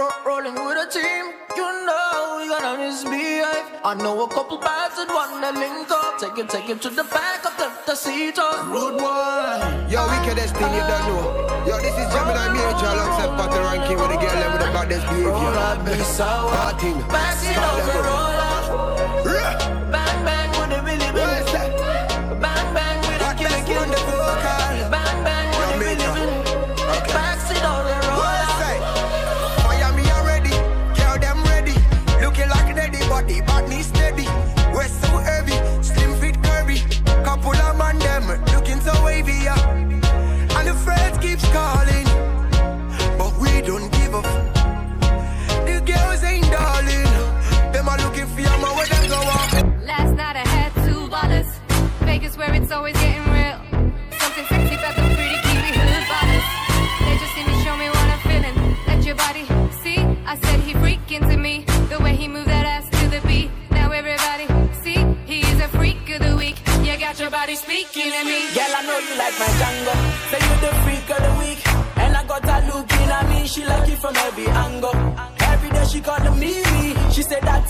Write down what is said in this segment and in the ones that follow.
Rolling with a team, you know we gonna misbehave. I know a couple bands that wanna link up. Take him, take him to the back of the, the seat on Rude one. Yo, wickedest thing you don't know. Yo, this is Gemini Major alongside Patoranking with a girl with the baddest behavior. Roll up, be sour. Parting. Pass it over, roll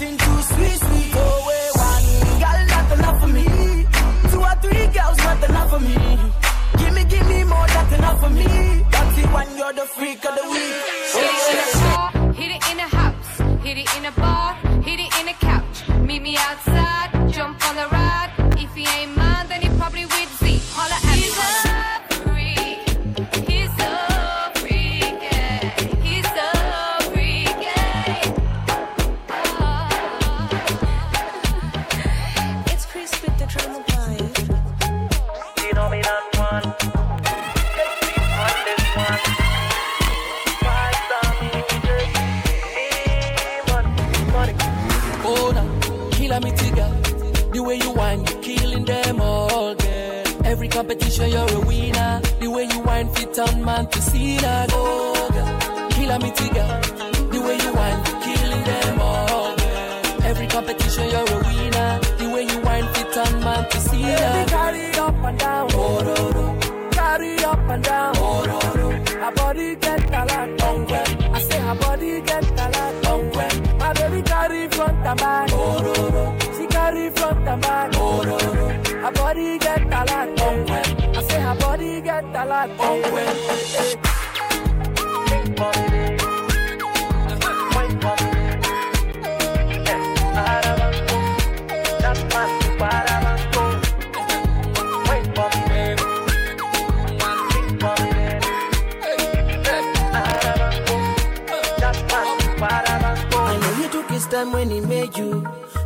into and down. Ororo. Carry up and down. Ororo. Her body get talent on well. I say her body get talent on well. My baby carry front and back. Ororo. She carry front and back. Ororo. Her body get talent on well. I say her body get a talent on well.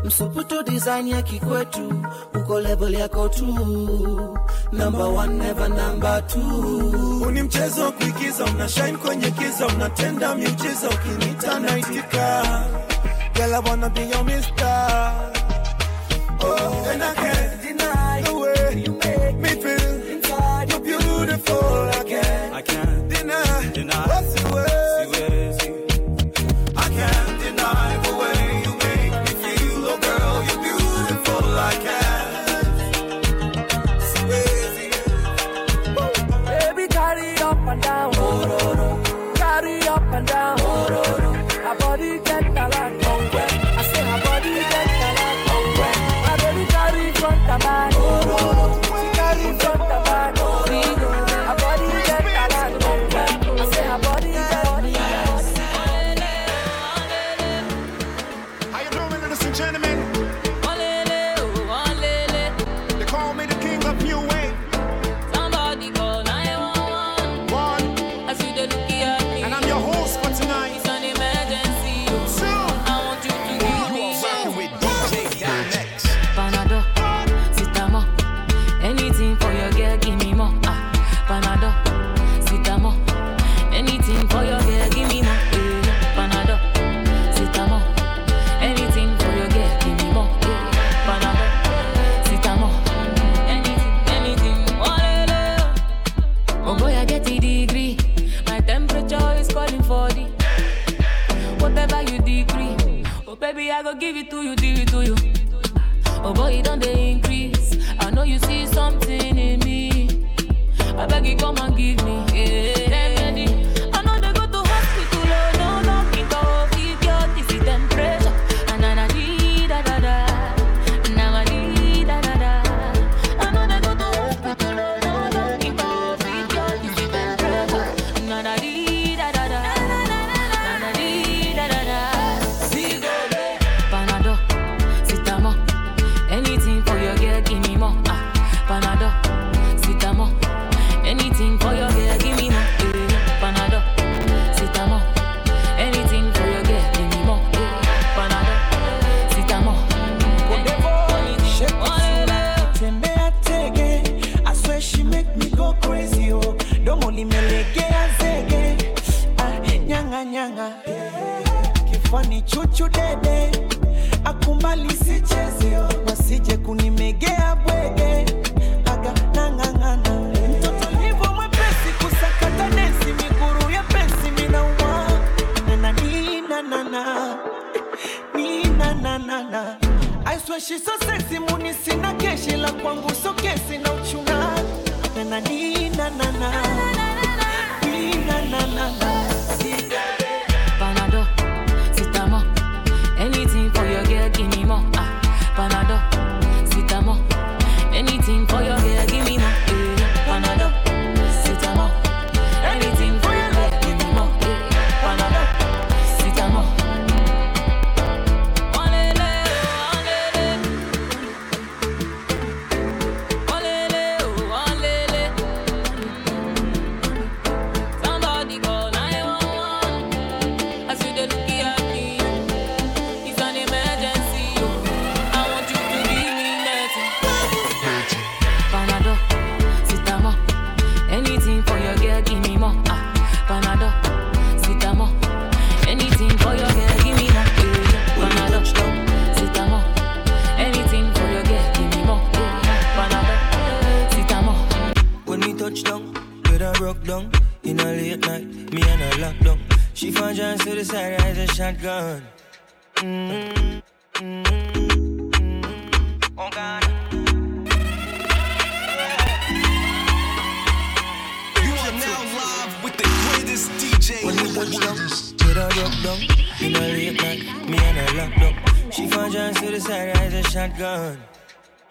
Msuputo design ya kikwetu, uko level yako tu, number one never number two. Uni mchezo kuigiza, una shine kwenye kiza, unatenda miujiza, ukinita naitika. Girl I wanna be your mister. Oh, and I can Oh, baby, I go give it to you, give it to you. Oh, boy, it don't they increase. I know you see something in me. I beg you, come and give me, yeah. She's so sexy muni sina keshi la kwangu so kesi na uchuna nananina Panado, Chance to the side, as a shotgun. Mm-hmm. Mm-hmm. Oh God. You are now live with the greatest DJ. When we touch down, get her broke down. In a late night, me and her locked down. She found chance to the side, as a shotgun.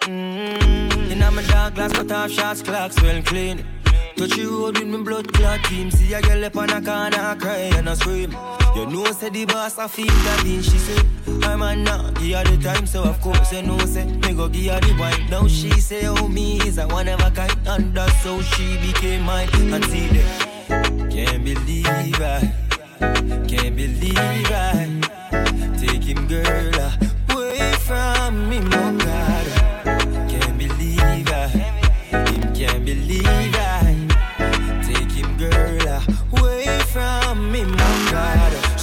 Mm-hmm. In my dark glass, cut off shots, clocks well clean. Touch you road with me blood clot team. See a girl up on a corner, cry and I scream. You know, say the boss, I feel that in. She say, I'm a nah, give her the time, so of course, you know, say, me go give her the wine. Now she say, oh, me is a one of a kind, and that's how she became mine. And see that, can't believe I, can't believe I, take him, girl, away from me, my God.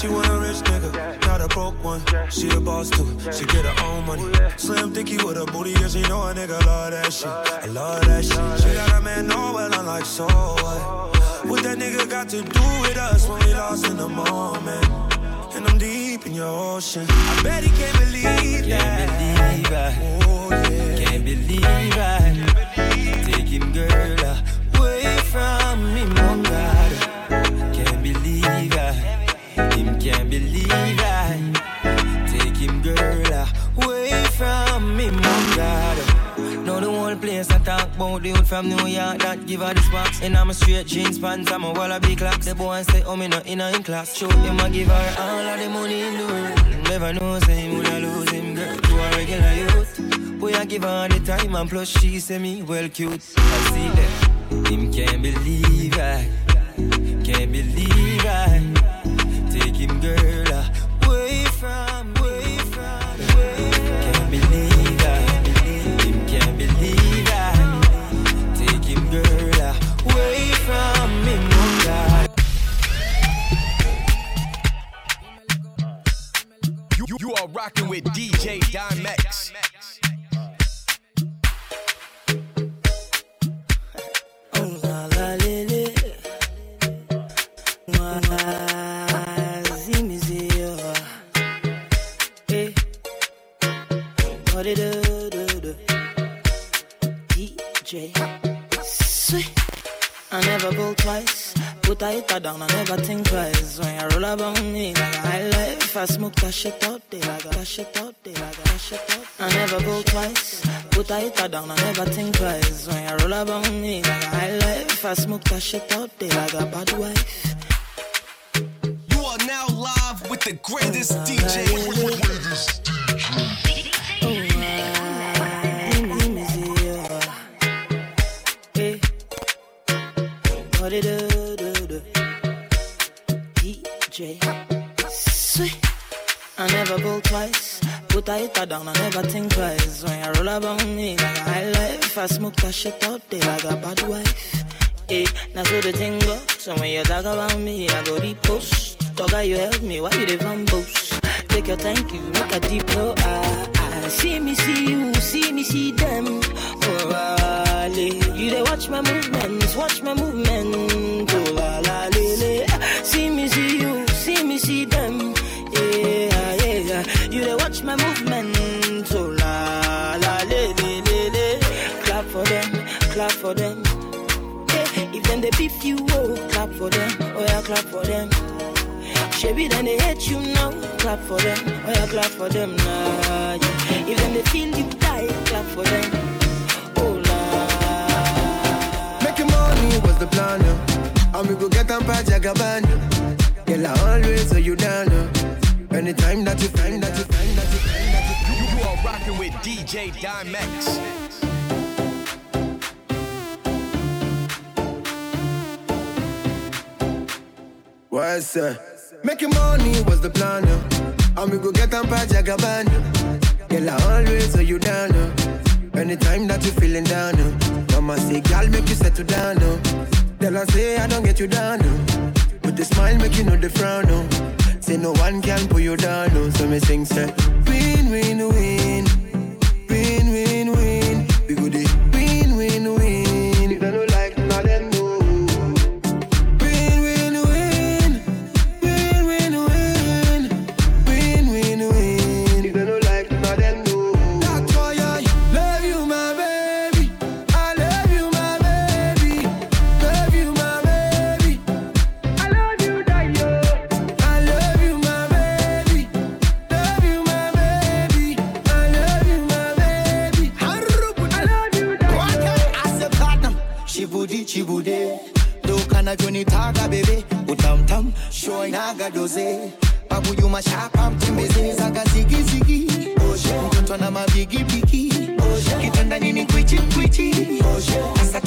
She want a rich nigga, not a broke one. She a boss too, she get her own money. Slim thicky with a booty, yeah, she know a nigga love that shit. I love that shit. She got a man, know well, I'm like, so what? What that nigga got to do with us when we lost in the moment? And I'm deep in your ocean. I bet he can't believe that. Can't believe I, Oh, yeah. can't believe I, take him, girl, away talk about the youth from New York that give her the sparks. And I'm a straight jeans pants, I'm a wallaby clocks. The boy say, oh me not in a in class. Show him I give her all of the money in the world. Never know say him would I lose him girl to a regular youth. Boy I give her the time and plus she say me well cute. I see that him can't believe I, can't believe I. Take him girl away from, with DJ Dymexx. Oh la la lele, wazimizio, eh, what it do do do, DJ, sweet. I never go twice. Put a hitter down, I never think twice. When you roll about me I smoke that shit up, they like a that shit up, they like a that shit up. I never go twice. Put a hitter down, I never think twice. When you roll about me high life, I smoke that shit up, they like a bad wife. You are now live with the greatest DJ. I never go twice. Put a hitter down, I never think twice. When you roll about me like a high life, I smoke that shit up, they like a bad wife. Hey, that's what the thing go. So when you talk about me, I go repost. Toga, you help me, why you the vambos? Take your thank you, make a deep no ah, ah. See me, see you, see me, see them. Oh, la, le. You they watch my movements, watch my movement. Oh, la, la, le, le. See me, see you, see me, see them. Clap for them. Yeah, if them they beef you, oh, clap for them. Oh, yeah, clap for them. Shabby, then they hate you now. Clap for them. Oh, yeah, clap for them now. Yeah. If then they feel you die, clap for them. Oh, la. Making money was the plan, uh. and we go get them by Jagaban. Girl, I always hold you down. Uh. Anytime that you find that you find that you find that you You, you are rocking with DJ Dymexx. What's that? Making money was the plan, uh. and we go get them by Jagaban. Girl, I always hold you down. Uh. Anytime that you feeling down, uh. Mama say, girl, make you settle down. Uh. Tell her say I don't get you down. Uh. With the smile, make you know the frown. Uh. Say no one can pull you down. Uh. So me sing say, win, win, win, shoinaga doze babuyuma shapa mtembeze zaga zigizigi mtoto na mabigibigi kitanda nini kwichi kwichi. Sasa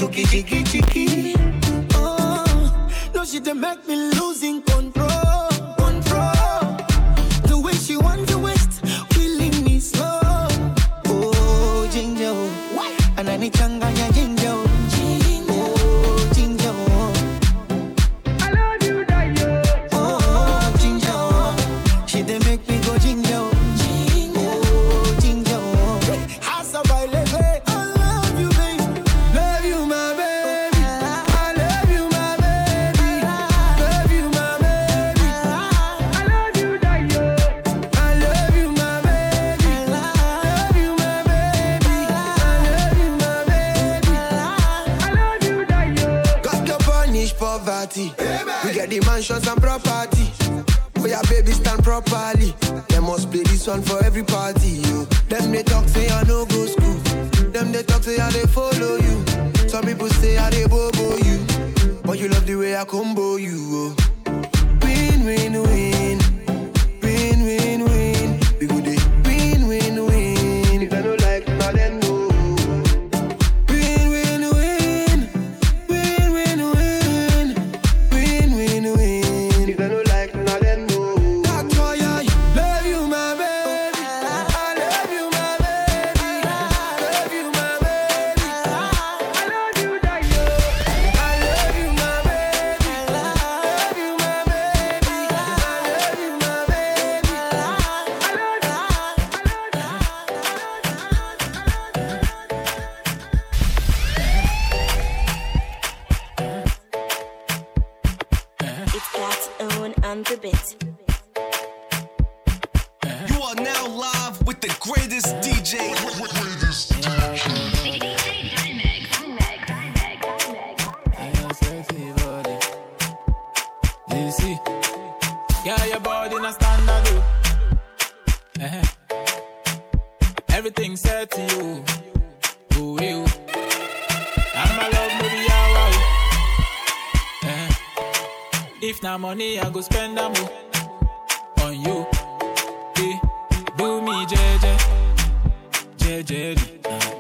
Uh.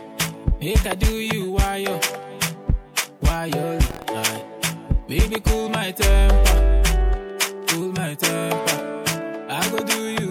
Make I do you why yo, why yo. Uh. Baby, cool my temper, cool my temper. I go do you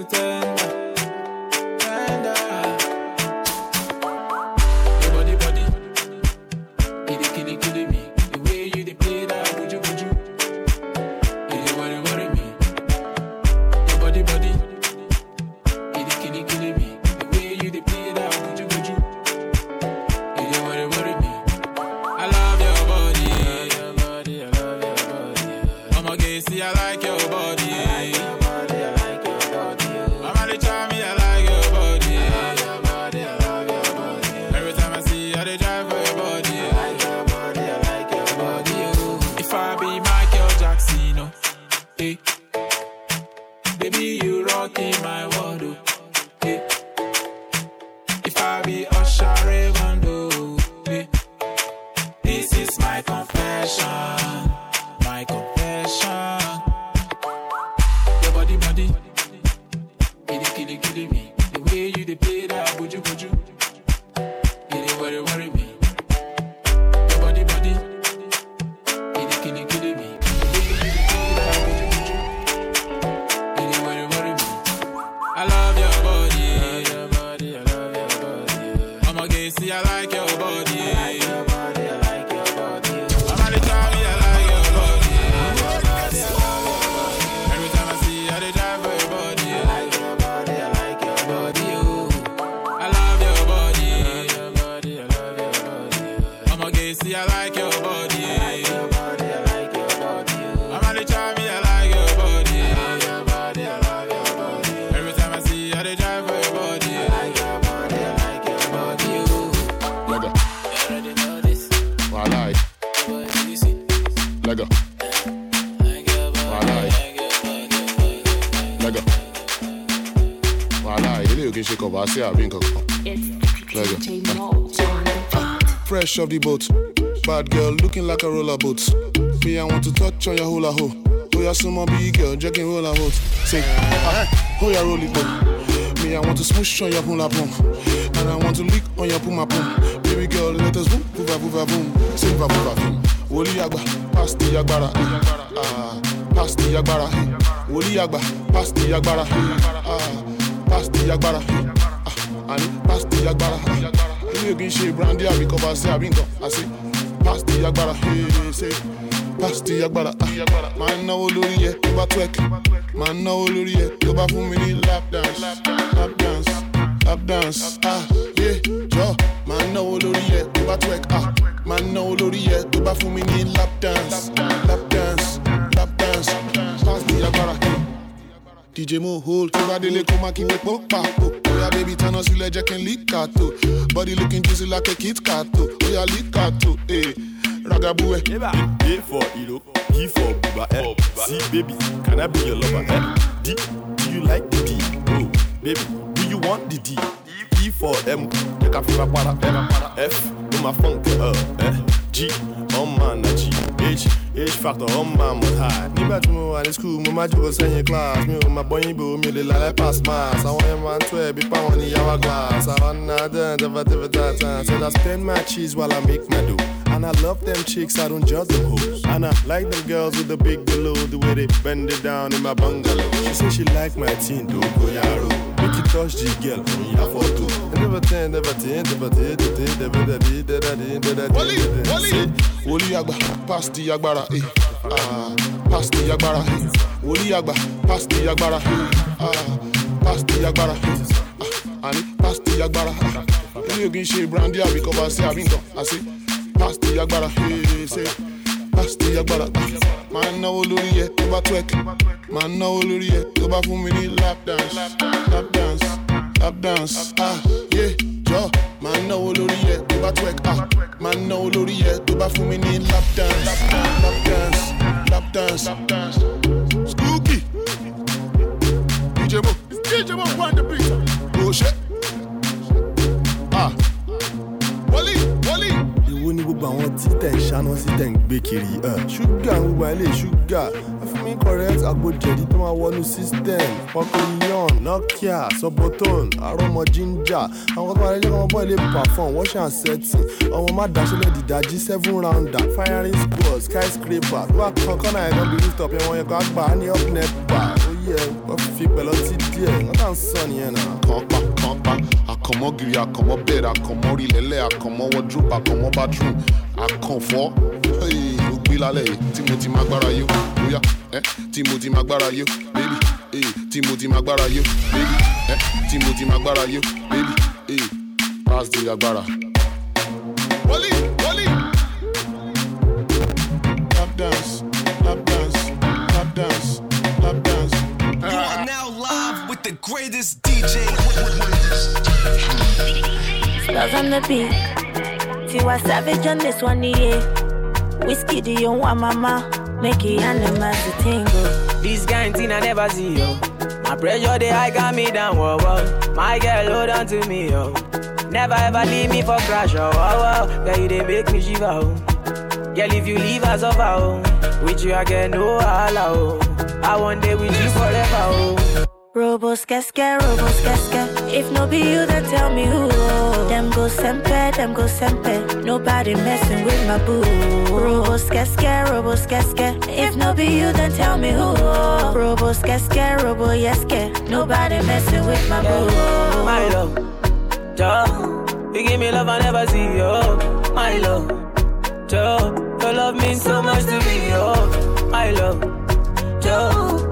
kitty, kitty, kitty me. The way you dey play that, would you, would you, the boat. Bad girl looking like a roller boat. Me, I want to touch on your hula ho. Oh, you're some big girl, jerking roller boat. Say, ah, oh, yeah, roll it though. Me, I want to smoosh on your hula pump. And I want to lick on your puma pump. Baby girl, let us boom, boom, boom, boom. Say, boom, boom, boom. Wòlí àgbà, pass the agbára. eh. Ah, pass the agbára. eh. Wòlí àgbà, pass the agbára. eh. Ah, pass the agbára. eh. Ah, àní pass the agbára. Ilé ògì ń ṣe brandy àbí kọ́ba sí àbí nǹkan. Àṣé pass agbára. Say pass agbára. Ah, Máa náwó lórí yẹ tó bá twerk. Máa ń náwó lórí yẹ tó bá fún mi ní lap dance. Lap dance. Lap dance. Ah, yeah, jọ. Máa ń náwó lórí yẹ tó bá twerk. Ah, máa ń náwó lórí yẹ tó bá fún mi ní lap dance. Lap dance. Lap dance. The agbára. DJ Mo hold tó bá délé kó má kí mi pọ́ pàpò. Oya baby tana sílẹ̀ jẹ́ kí n lí kàtó. Body looking juicy like a Kit Kato. Oya lí kàtó. Eh, ragabu ẹ̀. A for Ilo, P for Buba, eh. C baby, can I be your lover? Eh? D, do you like the D? Oh, baby, do you want the D? E for M, the cafe para. Para, F, do my funk, uh, eh. G, on my na G. H, H factor on my must high. Nígbà tí mo wà ní school, mo máa jókòó sẹ́yìn class. Mi ò máa bọ́ yín mi ò lè lálẹ́ pass mass. Àwọn yẹn máa ń tó ẹbí páwọn ní yàrá glass. Àwọn náà dán dẹ́fà dẹ́fà dáadáa. Said I spend my cheese while I make my dough. And I love them chicks, I don't judge them hoes. And I like them girls with the big below, the way they bend it down in my bungalow. She say she like my teen, don't go yaro. You touch the girl, me a photo. Never ten, never ten, never ten, never ten, never Wally, never ten. Wally. Say, Wòlí àgbà, pass the agbára. Eh. Ah, pass the agbára. Eh. Wòlí àgbà, pass the agbára. Eh. Ah, pass the agbára. Eh. Ah, àní pass the agbára. Ah, Ilé ògì ń ṣe brandy àbí kọ́ba sí àbí nǹkan. Àṣé pass the agbára. Eh, say, the agbára. Máa náwó lórí yẹ tó bá twerk. Máa náwó lórí yẹ tó bá fún mi ní lap dance. Lap dance. Lap dance. Ah, yeah, jọ. Máa náwó lórí yẹ tó bá twerk. Ah, máa náwó lórí yẹ tó bá fún mi ní lap dance. Lap dance. Lap dance. Lap dance. Spooky. DJ Mo. DJ Mo on the beat. Oh shit. Gbogbo àwọn tí tẹ̀ ń ṣáná sí tẹ̀ ń gbé kiri? Ṣúgà ń gbogbo ilé ṣúgà. Fún mi correct agbójẹ̀dí tó máa wọnú system. Pọkìlíọ̀n, Nokia, Soboton, Arọ́mọ Ginger. Àwọn kan tó máa kí ọmọ bọ́ọ̀ lè perform, wash and setting. Ọmọ má daṣẹ́lẹ̀ dìdájí seven rounder. Firing squad, skyscraper. Tó bá kan kọ́nà ẹ̀ kan bí rooftop yẹn wọ́n yẹn kó àgbà á ní up nepa. Ó yẹ wọ́n fi pẹ̀lú ọtí díẹ̀. Wọ́n kà ń sọ nìyẹn náà. kan pa kan pa àkànmọ́ gírí àkànmọ́ bẹ́ẹ̀rẹ̀ àkànmọ́ rílẹ̀lẹ̀ àkànmọ́ wọ́dúrópù àkànmọ́ bathroom àkànfọ́ ló gbé lálẹ́ yìí tí mo ti máa gbára yó bóyá tí mo ti máa gbára yó baby tí mo ti máa gbára pass the agbára. Wally, Wally. Lap dance, lap dance, lap dance, lap dance. You are now live with the greatest DJ. Stars on the beat. Tiwa Savage on this one, yeah. Whiskey, the young one, mama. Make it animals to tingle. This kind thing I never see, yo. My pressure, they high got me down, whoa, whoa. My girl, hold on to me, yo. Never ever leave me for crash, oh, oh, oh. Girl, you they make me shiver, oh. Girl, if you leave us over, oh. With you, I get no allow, oh. I want day with you forever, oh. Robos casca, robos casca. If no be you, then tell me who. Them go sempe, them go sempe. Nobody messing with my boo. Robos casca, robos casca. If no be you, then tell me who. Robos casca, robo yeske. Nobody messing with my boo. My love, Joe, you give me love I never see, yo. My love, Joe, your love means so much to me, yo. My love, Joe,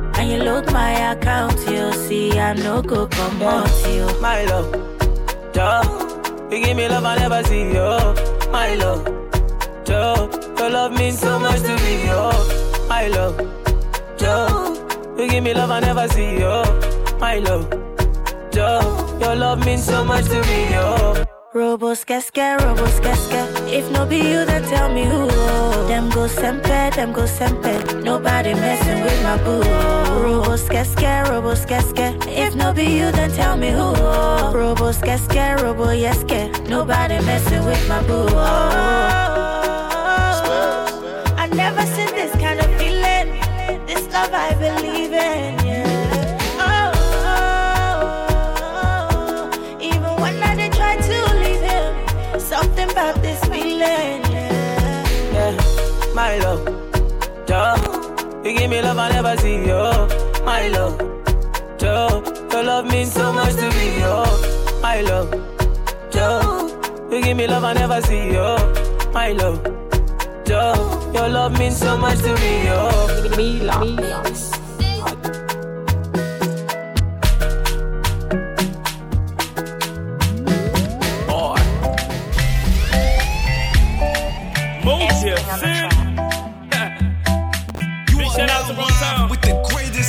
And you load my account, you see, I no go come out, you. My love, Joe, you give me love I never see, yo. My love, Joe, your love means so much to me, yo. My love, Joe, you give me love I never see, yo. My love, Joe, your love means so much to me, yo. Robos casca, robos casca. If no be you, then tell me who. Oh. Them go sempe, them go sempe. Nobody messing with my boo. Oh. Robos casca, robos casca. If no be you, then tell me who. Oh. Robos casca, robo yeske. Nobody messing with my boo. I never seen this kind of feeling. This love I believe in, something about this feeling, yeah. Yeah, my love, Joe, you give me love I never see, yo. My love, Joe, your love means so much to me, yo. My love, Joe, you give me love I never see, yo. My love, Joe, your love means so much to me, yo. Me love.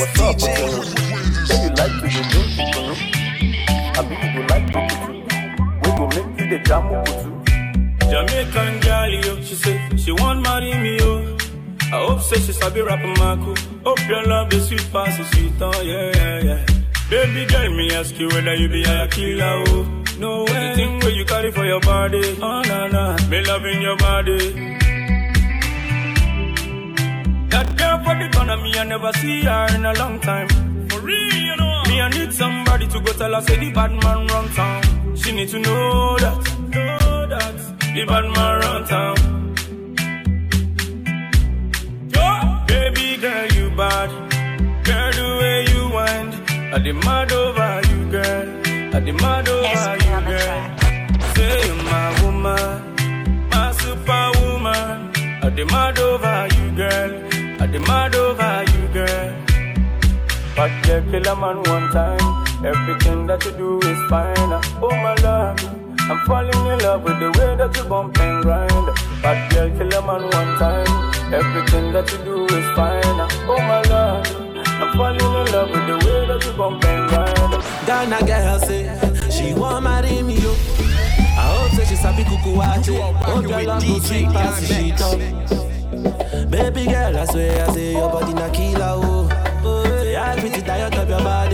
What's up, DJ? you like to you? I mean, you like to do We go make you the. Jamaican girl, yo, she say she want marry me, yo. I hope say she sabi rap Marco. Hope your love the sweet pass the sweet, oh yeah, yeah, yeah. Baby girl, me ask you whether you be a killer, oh. No way. The thing where you carry for your body, oh na na, me loving your body. That girl for the corner, me I never see her in a long time. For real, you know. Me I need somebody to go tell her say the bad man run town. She need to know that, know that the bad man run town. Yo, baby girl, you bad. Girl, the way you wind, I demand over you, girl. I demand over you, girl. Say you're my woman, my superwoman. I demand over you, girl. I demand over you, girl. But you kill a man one time. Everything that you do is fine. Oh my love, I'm falling in love with the way that you bump and grind. But girl, kill a man one time. Everything that you do is fine. Oh my love, I'm falling in love with the way that you bump and grind. Ghana girl say she want marry me yo. I hope say she sabi kuku wache. Hope your love go sweet pass the shit up. Oh. Baby girl, I swear I say your body na killer oh. say I pretty tired of your body.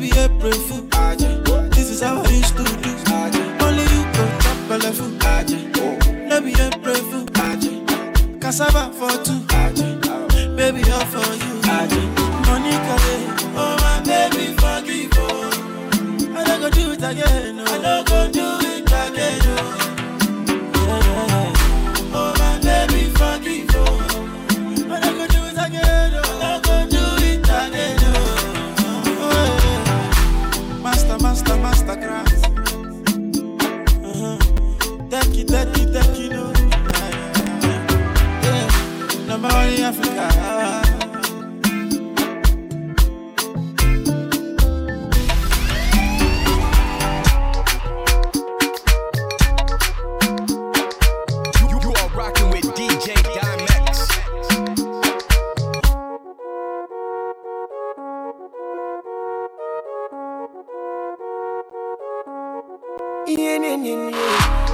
Be April fool, in, in, in.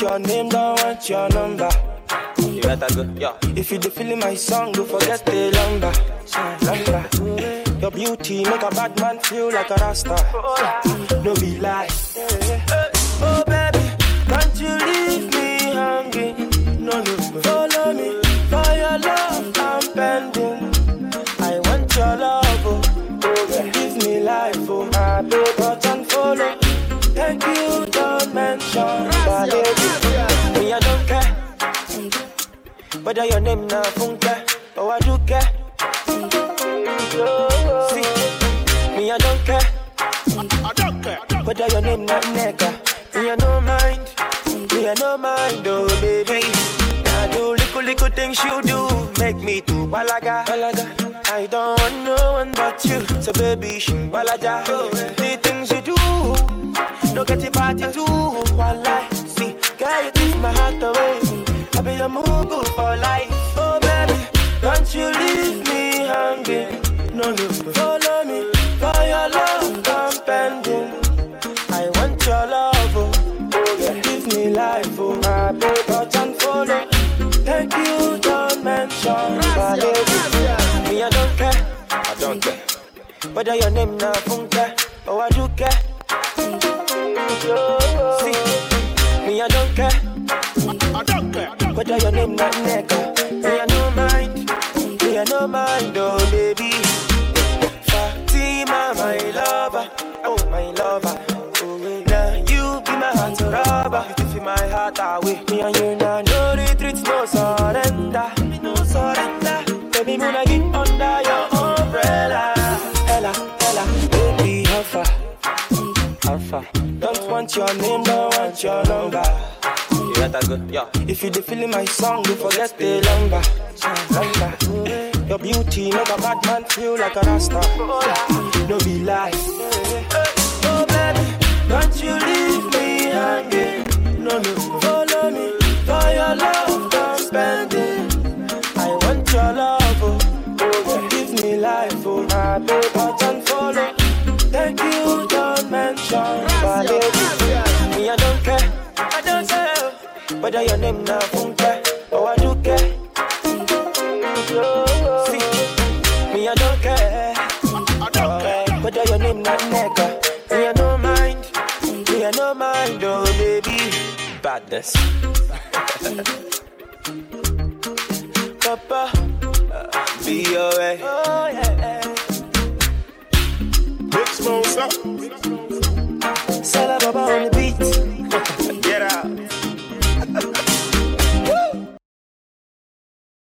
want your name, don't want your number. You better go, yeah. If you feeling my song, don't forget the lumber. Your beauty make a bad man feel like a rasta. No be lie. Whether your name na Funke or Aduke. See, see, me I don't care. I don't care. Whether your name na Nega, me I no mind. Me I no mind, oh baby. I do little little things you do make me do balaga. balaga. I don't want no one but you, so baby shimbalaja. Oh. The things you do, no get it party too, wala. Whether your name na Funke or care. See, me I don't care. I don't care. Whether your name na Nega, me I no mind. Me I no mind, oh baby. baby, alpha, alpha. Don't want your name, don't want your number. You gotta go, yeah. If you feeling my song, you forget the number, number. Your beauty make a bad man feel like a rasta. No be lie. Oh baby, don't you leave me hanging. No, no, follow me for your love, don't spend it. I want your love, oh, oh give me life. I don't care, I care do care. Care. Your name not me, I don't mind. Me, I don't mind, oh baby. Badness. Papa, uh, be your way. Oh, yeah closer. Sell baba on the